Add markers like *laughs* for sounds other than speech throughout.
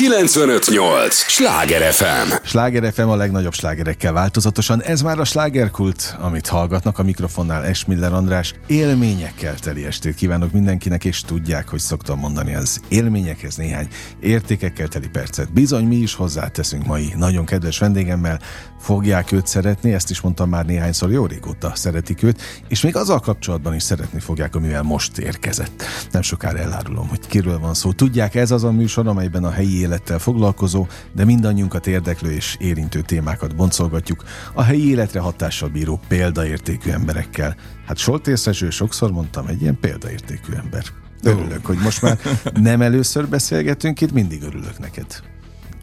958! Sláger FM! Sláger FM a legnagyobb slágerekkel változatosan. Ez már a slágerkult, amit hallgatnak a mikrofonnál Esmiller András. Élményekkel teli estét kívánok mindenkinek, és tudják, hogy szoktam mondani az élményekhez néhány értékekkel teli percet. Bizony mi is hozzáteszünk mai nagyon kedves vendégemmel. Fogják őt szeretni, ezt is mondtam már néhányszor, jó régóta szeretik őt, és még azzal kapcsolatban is szeretni fogják, amivel most érkezett. Nem sokára elárulom, hogy kiről van szó. Tudják, ez az a műsor, amelyben a helyi élettel foglalkozó, de mindannyiunkat érdeklő és érintő témákat boncolgatjuk a helyi életre hatással bíró példaértékű emberekkel. Hát Soltészeső sokszor mondtam, egy ilyen példaértékű ember. Örülök, hogy most már nem először beszélgetünk, itt mindig örülök neked,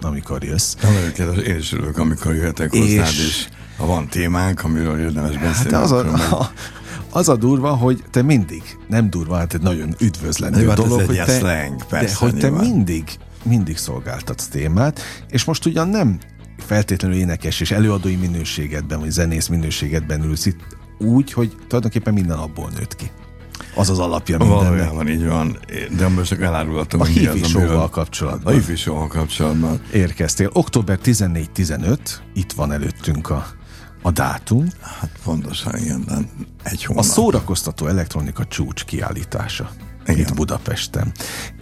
amikor jössz. Nagyon én is örülök, amikor jöhetek és... hozzád, és ha van témánk, amiről érdemes beszélni. Hát az a, a, *laughs* az a durva, hogy te mindig, nem durva, hát egy nagyon üdvözlendő hát dolog, hogy te, slang, persze, de hogy te mindig mindig szolgáltatsz témát, és most ugyan nem feltétlenül énekes és előadói minőségedben, vagy zenész minőségedben ülsz itt úgy, hogy tulajdonképpen minden abból nőtt ki. Az az alapja mindennek. Valójában így van, de most csak elárulhatom, a az, amivel... kapcsolatban. A hifi kapcsolatban. Érkeztél. Október 14-15, itt van előttünk a, a dátum. Hát pontosan ilyen, egy hónap. A szórakoztató elektronika csúcs kiállítása. Igen. Itt Budapesten.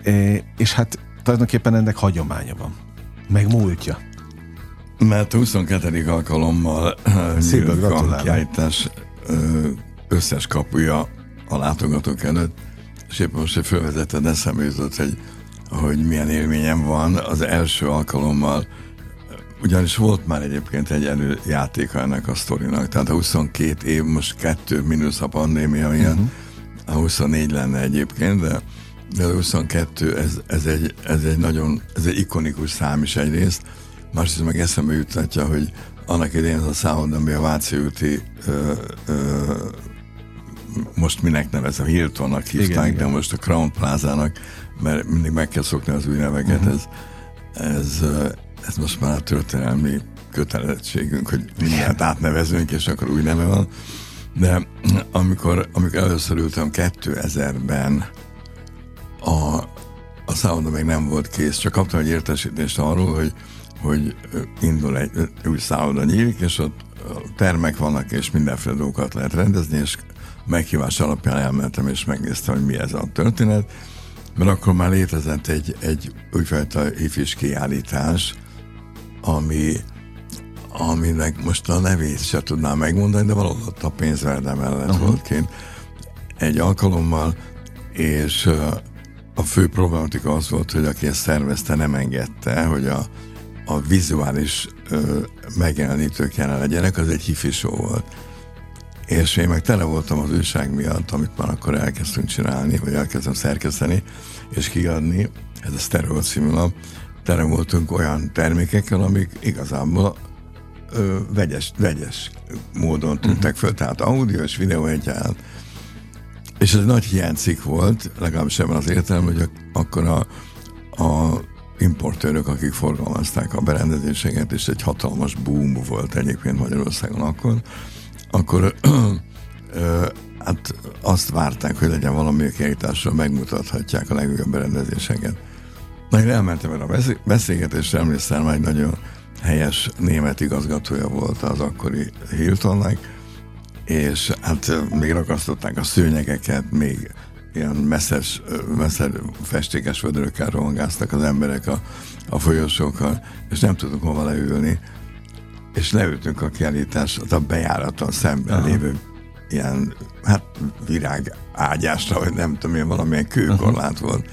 E, és hát tulajdonképpen ennek hagyománya van. Meg múltja. Mert 22. alkalommal Szépen a kiállítás összes kapuja a látogatók előtt, és éppen most, hogy fölvezetted, eszembe jutott, hogy, hogy milyen élményem van az első alkalommal, ugyanis volt már egyébként egy előjátéka ennek a sztorinak, tehát a 22 év, most kettő mínusz a pandémia, ilyen, uh-huh. a 24 lenne egyébként, de de 22, ez, ez, egy, ez egy nagyon, ez egy ikonikus szám is egyrészt, másrészt meg eszembe jutatja, hogy annak idején az a számod, ami a Váci úti ö, ö, most minek nevez, a Hiltonnak hívták, igen, de igen. most a Crown Plazának, mert mindig meg kell szokni az új neveket, uh-huh. ez, ez, ez most már a történelmi kötelezettségünk, hogy mindent átnevezünk, és akkor új neve van. De amikor, amikor először ültem 2000-ben a, szálloda még nem volt kész, csak kaptam egy értesítést arról, hogy, hogy indul egy új szálloda nyílik, és ott termek vannak, és mindenféle dolgokat lehet rendezni, és meghívás alapján elmentem, és megnéztem, hogy mi ez a történet, mert akkor már létezett egy, egy újfajta hifis kiállítás, ami, aminek most a nevét se tudnám megmondani, de valahol ott a pénzverde mellett uh-huh. volt kint. Egy alkalommal, és a fő problematika az volt, hogy aki ezt szervezte, nem engedte, hogy a, a vizuális ö, megjelenítők jelen legyenek, az egy hifi show volt. És én meg tele voltam az újság miatt, amit már akkor elkezdtünk csinálni, vagy elkezdtem szerkeszteni, és kiadni, ez a Stereo című lap, tele voltunk olyan termékekkel, amik igazából ö, vegyes, vegyes módon tűntek föl, tehát audio és videó egyaránt és ez nagy hiánycik volt, legalábbis ebben az értelemben, hogy akkor a, a importőrök, akik forgalmazták a berendezéseket, és egy hatalmas boom volt egyébként Magyarországon akkor, akkor hát azt várták, hogy legyen valami kiállításra, megmutathatják a legújabb berendezéseket. Na én elmentem el a beszélgetésre, emlékszem, egy nagyon helyes német igazgatója volt az akkori Hiltonnak, és hát még ragasztották a szőnyegeket, még ilyen messzes, messzes festékes vödrökkel rohangáztak az emberek a, a folyosókkal, és nem tudunk hova leülni. És leültünk a kiállítás, a bejáraton szemben Aha. lévő ilyen, hát virág ágyásra, vagy nem tudom én, valamilyen kőkorlát Aha. volt.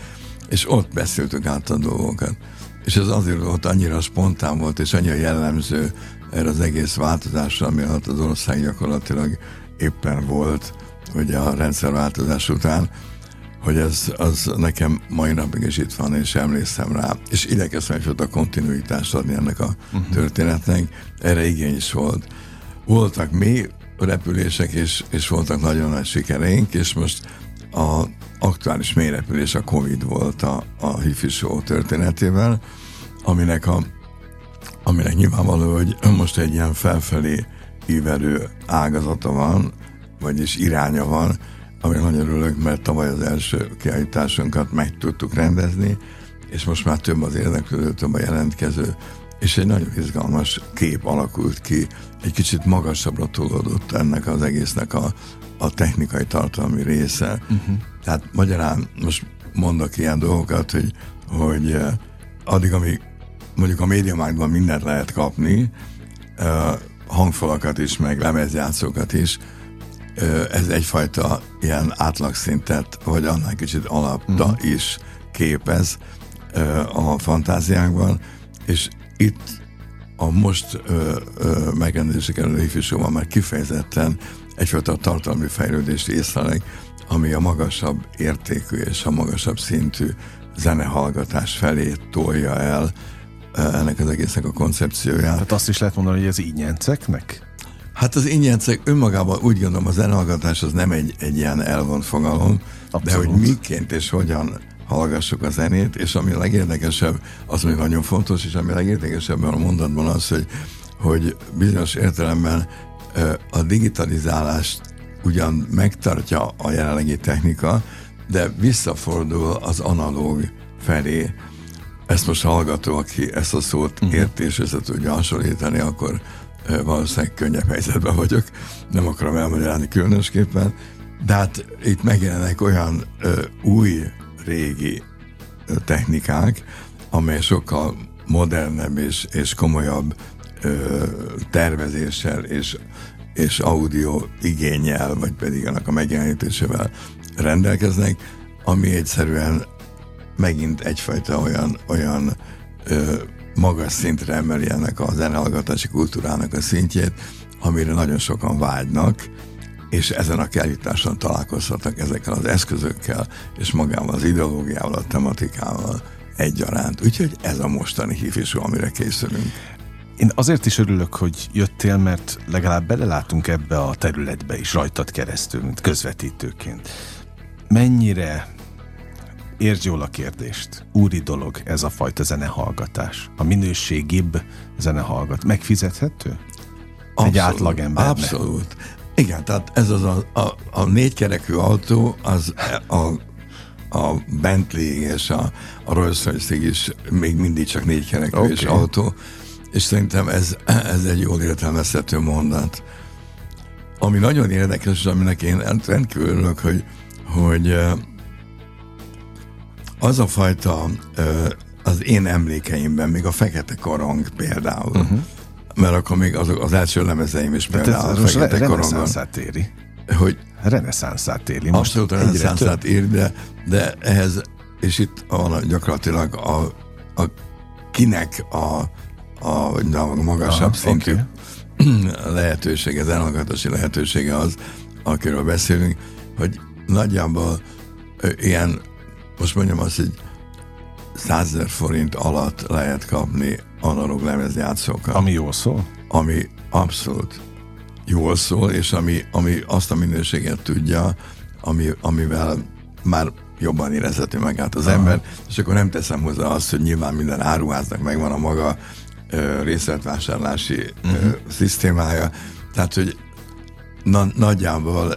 És ott beszéltük át a dolgokat. És ez azért volt annyira spontán volt, és annyira jellemző erre az egész változásra, ami alatt az ország gyakorlatilag éppen volt, ugye a rendszerváltozás után, hogy ez az nekem mai napig is itt van, és emlékszem rá, és igyekeztem a kontinuitást adni ennek a uh-huh. történetnek, erre igény is volt. Voltak mély repülések, és, és voltak nagyon nagy sikereink, és most a aktuális mélyrepülés a Covid volt a, a Hifi Show történetével, aminek a aminek nyilvánvaló, hogy most egy ilyen felfelé ívelő ágazata van, vagyis iránya van, ami nagyon örülök, mert tavaly az első kiállításunkat meg tudtuk rendezni, és most már több az érdeklődő, több a jelentkező, és egy nagyon izgalmas kép alakult ki, egy kicsit magasabbra tolódott ennek az egésznek a, a technikai tartalmi része. Uh-huh. Tehát magyarán most mondok ilyen dolgokat, hogy, hogy eh, addig, amíg mondjuk a médiamákban mindent lehet kapni, hangfalakat is, meg lemezjátszókat is, ez egyfajta ilyen átlagszintet, vagy annál kicsit alapta uh-huh. is képez a fantáziákban, és itt a most megrendezések előtt ifjúságban már kifejezetten egyfajta tartalmi fejlődést észlelek, ami a magasabb értékű és a magasabb szintű zenehallgatás felé tolja el ennek az egésznek a koncepcióját. Hát azt is lehet mondani, hogy ez ingyenceknek? Hát az ingyencek önmagában úgy gondolom, a zenehallgatás az nem egy, egy ilyen elvont fogalom, Abszolút. de hogy miként és hogyan hallgassuk a zenét, és ami a legérdekesebb, az még nagyon fontos, és ami legérdekesebb a mondatban az, hogy, hogy bizonyos értelemben a digitalizálást ugyan megtartja a jelenlegi technika, de visszafordul az analóg felé. Ezt most hallgató, aki ezt a szót uh-huh. érti és össze tudja hasonlítani, akkor valószínűleg könnyebb helyzetben vagyok. Nem akarom elmagyarázni különösképpen. De hát itt megjelennek olyan ö, új régi technikák, amely sokkal modernebb és, és komolyabb ö, tervezéssel és, és audio igényel, vagy pedig annak a megjelenítésével rendelkeznek, ami egyszerűen megint egyfajta olyan, olyan ö, magas szintre emeli ennek a zenehallgatási kultúrának a szintjét, amire nagyon sokan vágynak, és ezen a kiállításon találkozhatnak ezekkel az eszközökkel, és magával az ideológiával, a tematikával egyaránt. Úgyhogy ez a mostani hívésű, amire készülünk. Én azért is örülök, hogy jöttél, mert legalább belelátunk ebbe a területbe is rajtad keresztül, mint közvetítőként. Mennyire értsd jól a kérdést. Úri dolog ez a fajta zenehallgatás. A minőségibb zenehallgat. Megfizethető? Abszolút, Egy átlagembernek. Abszolút. Igen, tehát ez az a, a, a négykerekű autó, az a, a Bentley és a, a Rolls Royce is még mindig csak négykerekű okay. és autó, és szerintem ez, ez egy jól értelmezhető mondat. Ami nagyon érdekes, és aminek én rendkívül örülök, hogy, hogy az a fajta az én emlékeimben, még a Fekete Korong például, uh-huh mert akkor még az, az első lemezeim is például a Fekete Korongon. éri. Hogy reneszánszát éri. Most abszolút reneszánszát éri, de, de ehhez, és itt van gyakorlatilag a, a kinek a, a, a magasabb Aha, szintű okay. *clears throat* lehetősége, az elhallgatási lehetősége az, akiről beszélünk, hogy nagyjából ilyen, most mondjam azt, hogy 100 forint alatt lehet kapni analóg lemezjátszókat. Ami jól szól? Ami abszolút jól szól, és ami, ami azt a minőséget tudja, ami, amivel már jobban érezheti magát az Aha. ember, és akkor nem teszem hozzá azt, hogy nyilván minden áruháznak megvan a maga ö, részletvásárlási uh-huh. ö, mhm. szisztémája, tehát, hogy na, nagyjából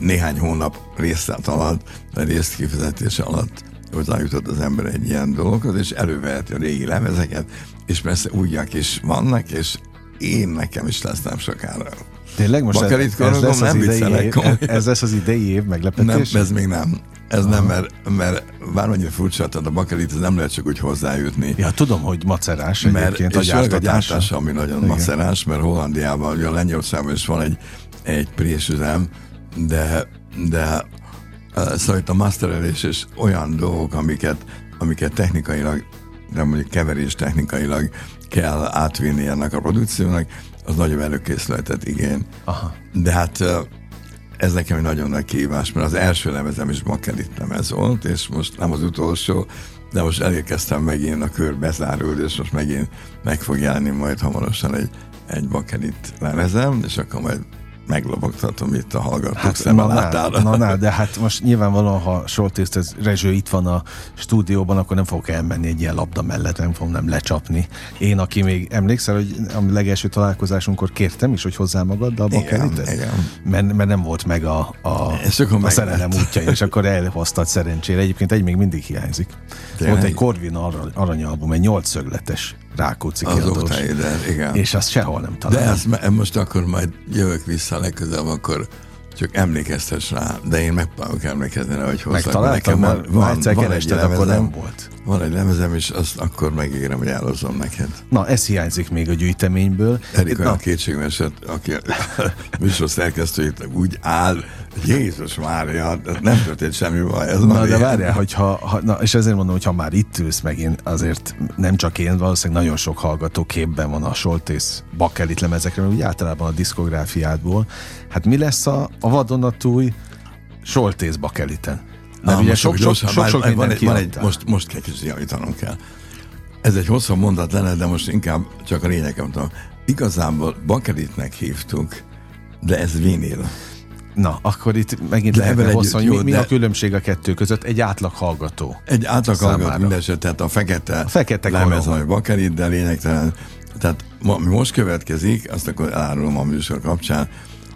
néhány hónap részlet alatt, a részkifizetés alatt hozzájutott az ember egy ilyen dologhoz, és előveheti a régi lemezeket, és persze újak is vannak, és én nekem is lesz nem sokára. Tényleg most ez, ez, lesz az idei év, ez lesz az idei év meglepetés? Nem, ez még nem. Ez Aha. nem, mert, mert bármennyire furcsa, tehát a bakelit ez nem lehet csak úgy hozzájutni. Ja, tudom, hogy macerás mert, egyébként és a gyártása. ami nagyon Igen. macerás, mert Hollandiában, ugye a Lengyelországban is van egy, egy présüzem, de, de Szóval itt a masterelés és olyan dolgok, amiket, amiket technikailag, de mondjuk keverés technikailag kell átvinni ennek a produkciónak, az nagyobb előkészületet igény. Aha. De hát ez nekem egy nagyon nagy kihívás, mert az első lemezem is bakelit lemez volt, és most nem az utolsó, de most elérkeztem megint, a kör bezárult, és most megint meg fog jelenni majd hamarosan egy, egy bakelit lemezem, és akkor majd meglobogtatom itt a hallgatók hát, na, na, na, na, de hát most nyilvánvalóan, ha Soltészt, ez Rezső itt van a stúdióban, akkor nem fogok elmenni egy ilyen labda mellett, nem fogom nem lecsapni. Én, aki még emlékszel, hogy a legelső találkozásunkkor kértem is, hogy hozzá magad a bakelitet? Igen. Mert, mert, nem volt meg a, a, a szerelem útja, és akkor elhoztad szerencsére. Egyébként egy még mindig hiányzik. Tényleg? Volt egy Corvin aranyalbum, egy nyolcszögletes Rákóczi kiadós. igen. És azt sehol nem találom. De ezt most akkor majd jövök vissza legközelebb, akkor csak emlékeztes rá, de én megpróbálok emlékezni rá, hogy hozzak. Megtaláltam, van, van, egyszer van kerested, akkor nem volt. Van egy lemezem, és azt akkor megígérem, hogy elhozom neked. Na, ez hiányzik még a gyűjteményből. Erik olyan kétségmeset, aki a *laughs* műsor szerkesztőjét úgy áll, Jézus Mária, nem történt semmi baj. Ez na, de várjál, hogyha, ha, na, és ezért mondom, hogy ha már itt ülsz megint, azért nem csak én, valószínűleg nagyon sok hallgató képben van a Soltész Bakelit lemezekre, mert úgy általában a diszkográfiádból. Hát mi lesz a, a vadonatúj Soltész Bakeliten? Mert ugye sok, sok, sok, sok, sok van, egy, van egy, most, most kell kicsit javítanom kell. Ez egy hosszabb mondat lenne, de most inkább csak a lényeget tudom. Igazából bakelitnek hívtuk, de ez vinil. Na, akkor itt megint De lehetne hosszú, hogy mi, mi a különbség a kettő között? Egy átlag hallgató. Egy átlag hallgató mindeset, tehát a fekete, a fekete lemez, ami bakelit, de lényegtelen. Tehát ami most következik, azt akkor elárulom a műsor kapcsán,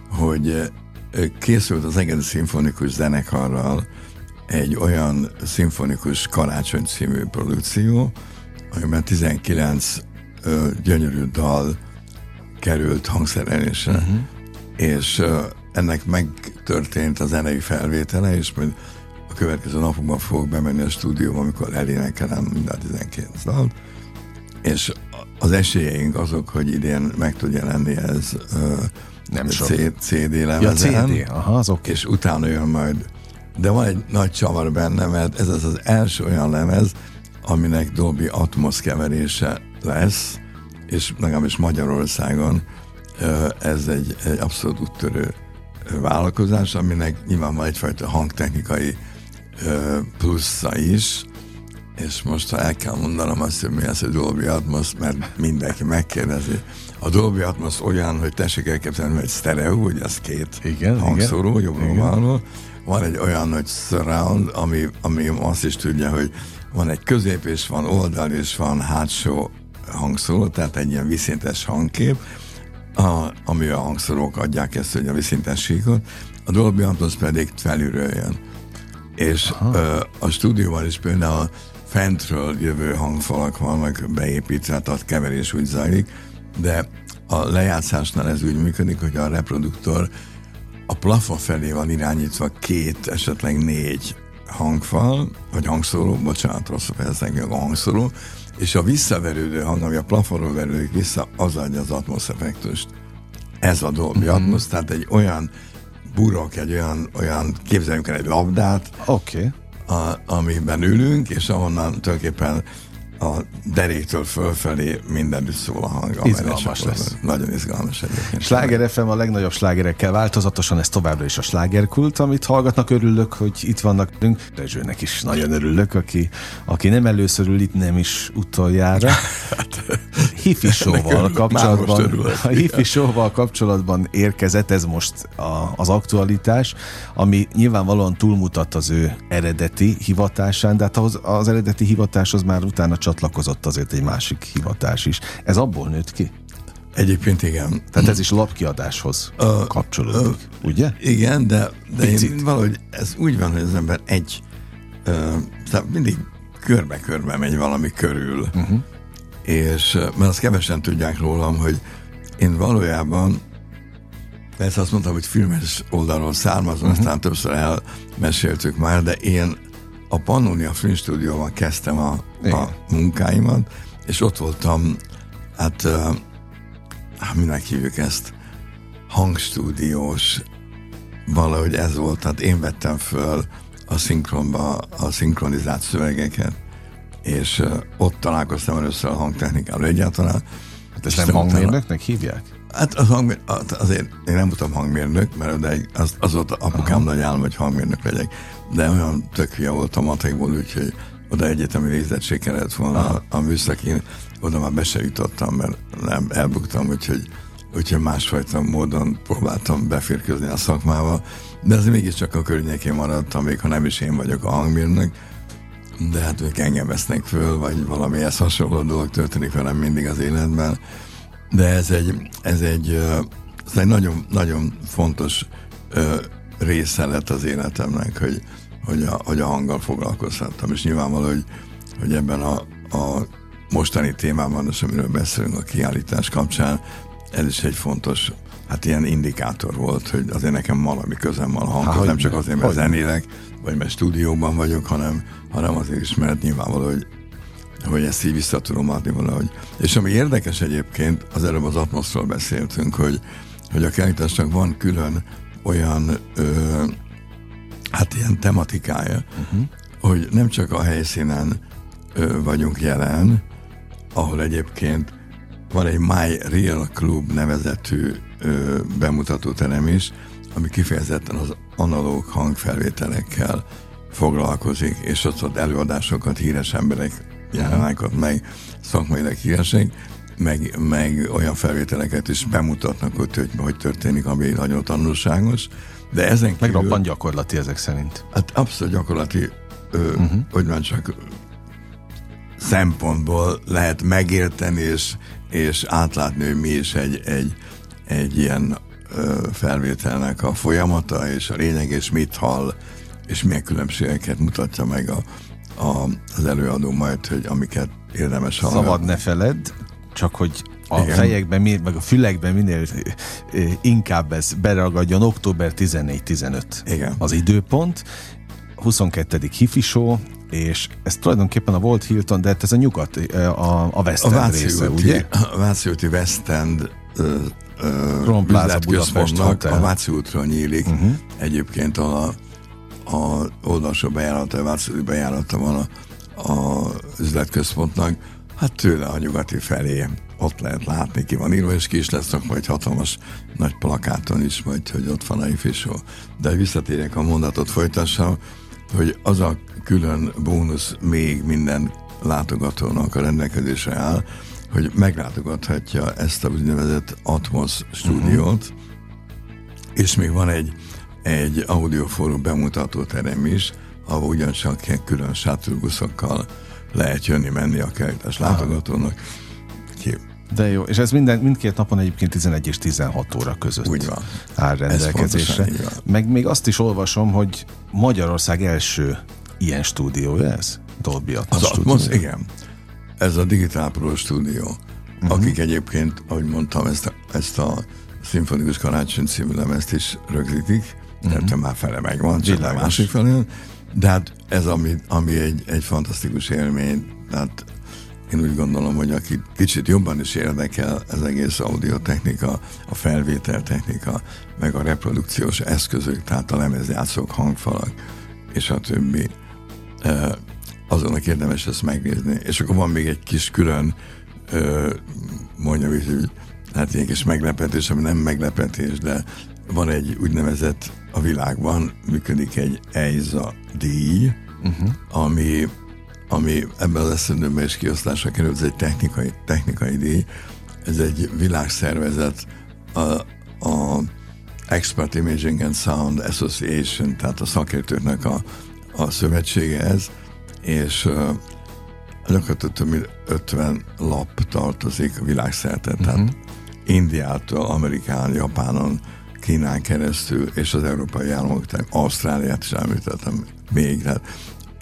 hogy készült az Egedi Szimfonikus Zenekarral egy olyan szimfonikus karácsony című produkció, amiben 19 ö, gyönyörű dal került hangszerelésre, uh-huh. és ennek megtörtént a zenei felvétele, és majd a következő napokban fogok bemenni a stúdióba, amikor elénekelem mind a 19 dal, és az esélyeink azok, hogy idén meg tud jelenni ez nem sok. CD lemezen. Ja, CD, aha, az okay. És utána jön majd. De van egy nagy csavar benne, mert ez az az első olyan lemez, aminek Dolby Atmos keverése lesz, és legalábbis Magyarországon ez egy, egy abszolút úttörő vállalkozás, aminek nyilván van egyfajta hangtechnikai plusza is, és most ha el kell mondanom azt, hogy mi az a Dolby Atmos, mert mindenki megkérdezi. A Dolby Atmos olyan, hogy tessék elképzelni, hogy stereo, hogy az két igen, hangszóró, jobbról Van egy olyan nagy surround, ami, ami azt is tudja, hogy van egy közép, és van oldal, és van hátsó hangszóró, tehát egy ilyen viszintes hangkép, a, ami a hangszórók adják ezt, hogy a síkot, a Dolby Atmos pedig felülről jön. És ö, a stúdióban is például fentről jövő hangfalak vannak beépítve, tehát keverés úgy zajlik, de a lejátszásnál ez úgy működik, hogy a reproduktor a plafon felé van irányítva két, esetleg négy hangfal, vagy hangszóró, bocsánat, rosszul fejeztem a hangszóró, és a visszaverődő hang, ami a plafonról verődik vissza, az adja az atmosz effektust. Ez a Dolby mm-hmm. Atmos, tehát egy olyan burok, egy olyan, olyan képzeljünk el egy labdát, okay. a, amiben ülünk, és ahonnan tulajdonképpen a deréktől fölfelé minden szól a hang. Izgalmas lesz. Nagyon izgalmas egyébként. Sláger FM a legnagyobb slágerekkel változatosan, ez továbbra is a slágerkult, amit hallgatnak, örülök, hogy itt vannak. Rezsőnek is nagyon örülök, aki, aki nem először ül itt, nem is utoljára. Hát, Hifi show kapcsolatban, a Hifi show kapcsolatban érkezett, ez most a, az aktualitás, ami nyilvánvalóan túlmutat az ő eredeti hivatásán, de hát az, az eredeti hivatáshoz már utána csatlakozott azért egy másik hivatás is. Ez abból nőtt ki? Egyébként igen. Tehát ez is lapkiadáshoz uh, kapcsolódik, uh, ugye? Igen, de, de én valahogy ez úgy van, hogy az ember egy, uh, mindig körbe-körbe megy valami körül. Uh-huh. És, mert azt kevesen tudják rólam, hogy én valójában persze azt mondtam, hogy filmes oldalról származom, uh-huh. aztán többször elmeséltük már, de én a Pannonia Film Stúdióban kezdtem a, a munkáimat, és ott voltam, hát, uh, minek hívjuk ezt, hangstúdiós, valahogy ez volt, tehát én vettem föl a szinkronba a szinkronizált szövegeket, és ott találkoztam először a hangtechnikával egyáltalán. Hát ezt nem hangmérnöknek hívják? Hát az hangmér, azért én nem voltam hangmérnök, mert az, az volt apukám Aha. nagy állam, hogy hangmérnök legyek de olyan tök hülye volt a matekból, úgyhogy oda egyetemi végzettség kellett volna Aha. a, műszakin, oda már be se jutottam, mert nem elbuktam, úgyhogy úgyhogy másfajta módon próbáltam beférkőzni a szakmába, de ez mégiscsak a környékén maradtam, még ha nem is én vagyok a hangmérnök, de hát ők engem vesznek föl, vagy valami ezt hasonló dolog történik velem mindig az életben. De ez egy, ez egy, ez egy nagyon, nagyon fontos része lett az életemnek, hogy, hogy, a, hogy a hanggal foglalkozhattam, és nyilvánvaló, hogy, hogy ebben a, a mostani témában, az, amiről beszélünk a kiállítás kapcsán, ez is egy fontos, hát ilyen indikátor volt, hogy azért nekem valami közem van a hanghoz, nem csak azért, mert zenélek, vagy mert stúdióban vagyok, hanem, hanem azért is, mert nyilvánvaló, hogy, hogy ezt így vissza tudom adni valahogy. És ami érdekes egyébként, az előbb az atmoszról beszéltünk, hogy, hogy a kiállításnak van külön olyan ö, hát ilyen tematikája, uh-huh. hogy nem csak a helyszínen ö, vagyunk jelen, ahol egyébként van egy My Real Club nevezetű ö, bemutatóterem is, ami kifejezetten az analóg hangfelvételekkel foglalkozik, és ott, ott előadásokat híres emberek jelennek ott meg, szakmailag híresek, meg, meg olyan felvételeket is bemutatnak ott, hogy hogy történik, ami nagyon tanulságos. De ezen kívül... Meg roppant gyakorlati ezek szerint. Hát abszolút gyakorlati, ö, uh-huh. hogy van csak szempontból lehet megérteni és, és átlátni, hogy mi is egy, egy, egy ilyen ö, felvételnek a folyamata és a lényeg, és mit hall, és milyen különbségeket mutatja meg a, a, az előadó majd, hogy amiket érdemes hallani. Szabad ne feledd, csak hogy a Igen. fejekben, meg a fülekben minél inkább ez beragadjon október 14-15 Igen. az időpont, 22. Hifi show, és ez tulajdonképpen a Volt Hilton, de hát ez a nyugat, a, a West End a része, ugye? A *clears throat* Váci úti West End uh, üzletközpontnak a Váci útról nyílik. Uh-huh. Egyébként a, a oldalsó bejárata, a Váci bejárata van a, a üzletközpontnak, hát tőle a nyugati felé ott lehet látni, ki van írva, és ki is lesz majd hatalmas nagy plakáton is, majd, hogy ott van a ifisó. De visszatérjek a mondatot folytassam, hogy az a külön bónusz még minden látogatónak a rendelkezésre áll, hogy meglátogathatja ezt a úgynevezett Atmos stúdiót, uh-huh. és még van egy, egy audioforum bemutató terem is, ahol ugyancsak külön sátorguszokkal lehet jönni-menni a kertes látogatónak. De jó, és ez minden, mindkét napon egyébként 11 és 16 óra között Úgy van. áll rendelkezésre. Meg még azt is olvasom, hogy Magyarország első ilyen stúdiója ez? Dolby Atmos Az Atmos, igen. Ez a Digital Pro stúdió, uh-huh. akik egyébként, ahogy mondtam, ezt a, ezt a Szimfonikus Karácsony című lemezt is rögzítik, uh-huh. tehát már fele megvan, csak a másik felé. De hát ez, ami, ami egy, egy fantasztikus élmény, tehát én úgy gondolom, hogy aki kicsit jobban is érdekel az egész audiotechnika, a felvételtechnika, meg a reprodukciós eszközök, tehát a lemezjátszók, hangfalak, és a többi, azonnak érdemes ezt megnézni. És akkor van még egy kis külön, mondjam így, hogy hát ilyen kis meglepetés, ami nem meglepetés, de van egy úgynevezett a világban működik egy EISA díj, uh-huh. ami, ami ebben az eszendőben is kiosztásra került, ez egy technikai, technikai díj, ez egy világszervezet, a, a Expert Imaging and Sound Association, tehát a szakértőknek a, a szövetsége ez, és uh, gyakorlatilag több mint 50 lap tartozik a világszerte, uh-huh. tehát mhm. Indiától, Amerikán, Japánon, Kínán keresztül, és az európai államok, tehát Ausztráliát is említettem még, tehát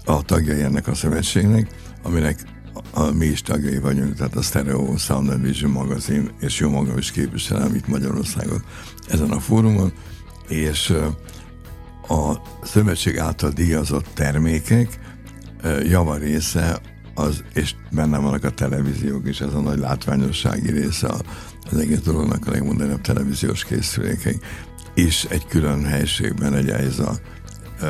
a tagjai ennek a szövetségnek, aminek a, a, mi is tagjai vagyunk, tehát a Stereo Sound and Vision magazin, és jó magam is képviselem itt Magyarországot ezen a fórumon, és a szövetség által díjazott termékek javarésze az, és benne vannak a televíziók is, ez a nagy látványossági része az egész dolognak a legmodernebb televíziós készülékek, és egy külön helységben, egy a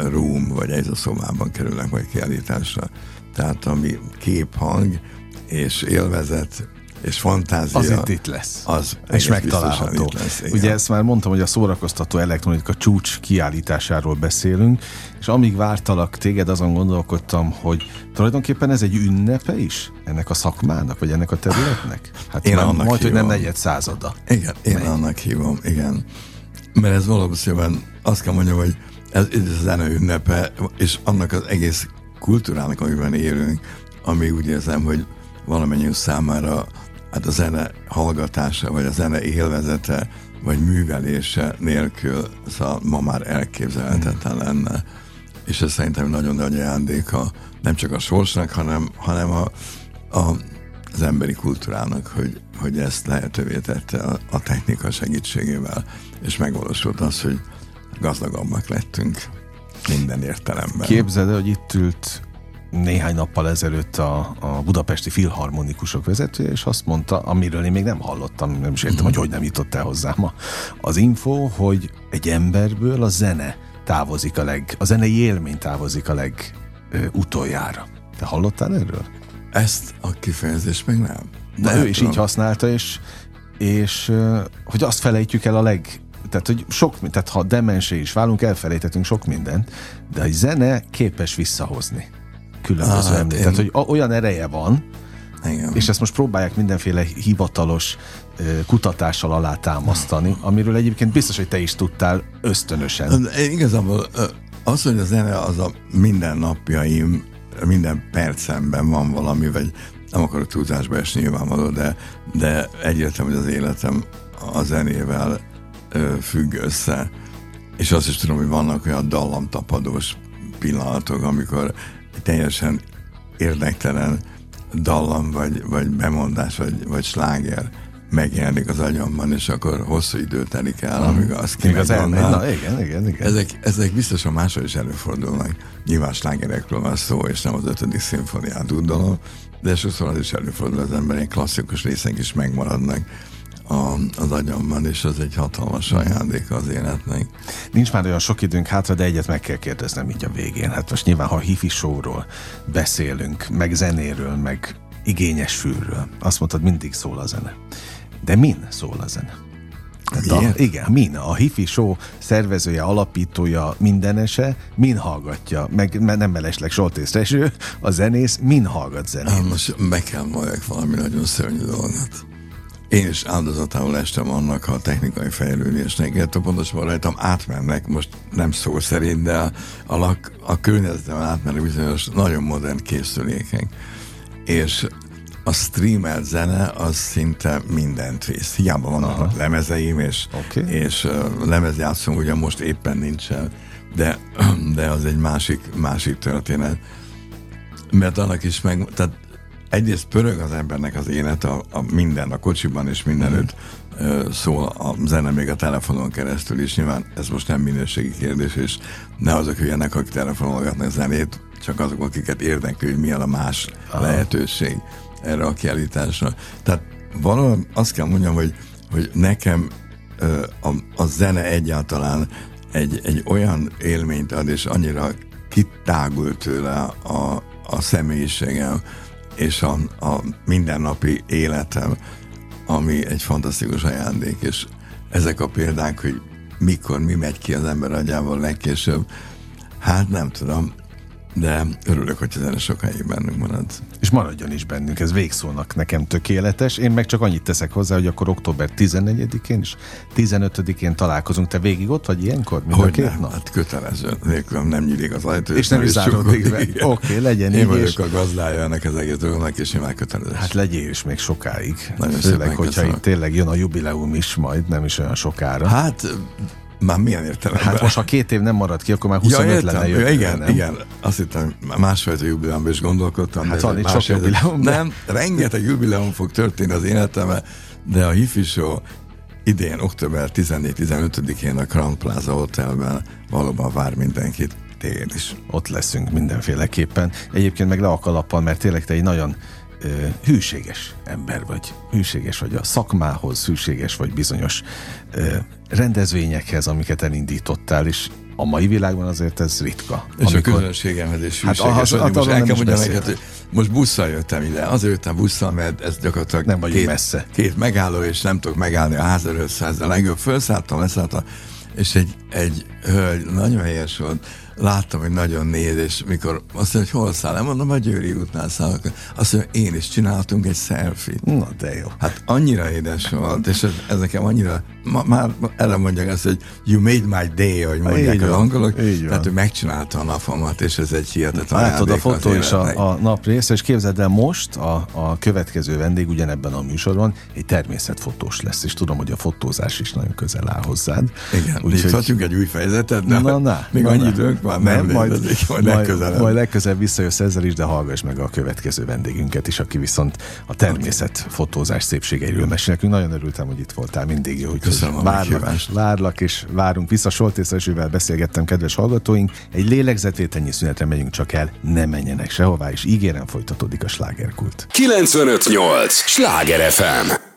room, vagy a szobában kerülnek majd kiállításra. Tehát ami kép, hang és élvezet és fantázia. Az itt, itt lesz. Az és megtalálható. Itt lesz, igen. Ugye ezt már mondtam, hogy a szórakoztató elektronika csúcs kiállításáról beszélünk, és amíg vártalak téged, azon gondolkodtam, hogy tulajdonképpen ez egy ünnepe is ennek a szakmának, vagy ennek a területnek? Hát én annak majd, hívom. hogy nem negyed százada. Igen, én Megy. annak hívom, igen. Mert ez valószínűleg azt kell mondjam, hogy ez, ez a zene ünnepe, és annak az egész kultúrának, amiben élünk, ami úgy érzem, hogy valamennyiünk számára hát a zene hallgatása, vagy a zene élvezete, vagy művelése nélkül szóval ma már elképzelhetetlen lenne. És ez szerintem nagyon nagy ajándéka nem csak a sorsnak, hanem, hanem a, a, az emberi kultúrának, hogy, hogy ezt lehetővé tette a, a technika segítségével, és megvalósult az, hogy gazdagabbak lettünk minden értelemben. Képzeld hogy itt ült néhány nappal ezelőtt a, a budapesti filharmonikusok vezetője, és azt mondta, amiről én még nem hallottam, nem is értem, hogy hogy nem jutott el hozzám a, az info, hogy egy emberből a zene távozik a leg, a zenei élmény távozik a leg ö, utoljára. Te hallottál erről? Ezt a kifejezést még nem. De ő is így használta, és, és hogy azt felejtjük el a leg tehát, hogy sok, tehát ha demensé is válunk, elfelejtetünk sok mindent, de a zene képes visszahozni különböző ah, emlék. Én... Tehát, hogy olyan ereje van, igen. és ezt most próbálják mindenféle hivatalos kutatással alátámasztani, amiről egyébként biztos, hogy te is tudtál ösztönösen. Igazából az, hogy a zene az a mindennapjaim, minden percemben van valami, vagy nem akarok túlzásba esni nyilvánvaló, de, de egyértelmű, hogy az életem a zenével függ össze. És azt is tudom, hogy vannak olyan dallamtapadós pillanatok, amikor teljesen érdektelen dallam, vagy, vagy bemondás, vagy, vagy sláger megjelenik az agyamban, és akkor hosszú idő telik el, amíg azt kimegy az Na, igen, igen, igen. Ezek, ezek biztosan máshol is előfordulnak. Nyilván slágerekről van szó, és nem az ötödik szimfoniát úgy de sokszor az is előfordul az emberek klasszikus részek is megmaradnak a, az agyamban, és az egy hatalmas ajándék az életnek. Nincs már olyan sok időnk hátra, de egyet meg kell kérdeznem így a végén. Hát most nyilván, ha hifi showról beszélünk, meg zenéről, meg igényes fülről, azt mondtad, mindig szól a zene. De min szól a zene? a, igen, Min, a Hifi Show szervezője, alapítója, mindenese, Min hallgatja, meg nem mellesleg Soltész Reső, a zenész, Min hallgat zenét. Most meg kell mondjak valami nagyon szörnyű dolgot. Én is áldozatául estem annak a technikai fejlődésnek, illetve pontosabban rajtam átmennek, most nem szó szerint, de a, a, lak, a környezetem átmennek bizonyos nagyon modern készülékek. És a streamelt zene az szinte mindent visz. Hiába vannak Aha. lemezeim, és, okay. és uh, lemezjátszom ugyan most éppen nincsen, de, *clears throat* de az egy másik, másik történet. Mert annak is meg, tehát egyrészt pörög az embernek az élet, a, a minden, a kocsiban és mindenütt mm. szól a zene még a telefonon keresztül is. Nyilván ez most nem minőségi kérdés, és ne azok hülyenek, akik telefonolgatnak zenét, csak azok, akiket érdekli, hogy milyen a más Aha. lehetőség erre a kiállításra. Tehát valóban azt kell mondjam, hogy, hogy nekem a, a zene egyáltalán egy, egy olyan élményt ad, és annyira kitágult tőle a, a személyiségem, és a, a mindennapi életem, ami egy fantasztikus ajándék, és ezek a példák, hogy mikor mi megy ki az ember agyával legkésőbb, hát nem tudom, de örülök, hogy ez erre sokáig bennünk marad. És maradjon is bennünk, ez végszónak nekem tökéletes. Én meg csak annyit teszek hozzá, hogy akkor október 14-én és 15-én találkozunk. Te végig ott vagy ilyenkor? Mind hogy a két nem, nap? Hát kötelező, nélkül nem nyílik az ajtó. És nem is záródik be. Oké, okay, legyen Én így. vagyok és... a gazdája ennek az egész dolognak, és már kötelező. Hát legyél is még sokáig. Nagyon Főleg, hogyha itt tényleg jön a jubileum is majd, nem is olyan sokára. Hát már milyen értelemben? Hát most, ha két év nem marad ki, akkor már 25 ja, lenne jövő, ja, Igen, nem? igen. Azt hittem, másfajta jubileumban is gondolkodtam. Hát van itt sok jubileum. Nem, rengeteg jubileum fog történni az életemben, de a Hifi Show idén, október 14-15-én a Crown Plaza Hotelben valóban vár mindenkit téged is. Ott leszünk mindenféleképpen. Egyébként meg le a kalappal, mert tényleg te egy nagyon ö, hűséges ember vagy, hűséges vagy a szakmához, hűséges vagy bizonyos ö, rendezvényekhez, amiket elindítottál, és a mai világban azért ez ritka. És amikor... a közönségemhez is hát hűséges hát, vagy. Most el kell mondjam neked, hogy most busszal jöttem ide. Azért jöttem busszal, mert ez gyakorlatilag Nem két, messze. két megálló, és nem tudok megállni a ház előtt száz, a legjobb. Felszálltam, leszálltam, és egy, egy hölgy nagyon helyes volt, láttam, hogy nagyon néz, és mikor azt mondja, hogy hol száll, nem mondom, a Győri útnál szállok. Azt mondja, én is csináltunk egy selfie Na, de jó. Hát annyira édes volt, és ez, ez nekem annyira, ma, már erre mondják azt, hogy you made my day, hogy mondják Így az angolok, tehát ő megcsinálta a napomat, és ez egy hihetetlen Látod a fotó is a, a nap része, és képzeld el most a, a következő vendég ugyanebben a műsorban egy természetfotós lesz, és tudom, hogy a fotózás is nagyon közel áll hozzád. Igen, Úgyhogy- egy új fejezetet, de Na, na, még na, annyi időnk van, nem, majd, létezik, majd majd, legközelebb. majd legközelebb visszajössz ezzel is, de hallgass meg a következő vendégünket is, aki viszont a természet fotózás szépségeiről mesél nekünk. Nagyon örültem, hogy itt voltál mindig jó. Úgyhogy Köszönöm a várlak, várlak, és várunk vissza. Soltész Erzsővel beszélgettem, kedves hallgatóink. Egy lélegzetvételnyi szünetre megyünk csak el, ne menjenek sehová, és ígérem folytatódik a slágerkult. 958! Sláger FM!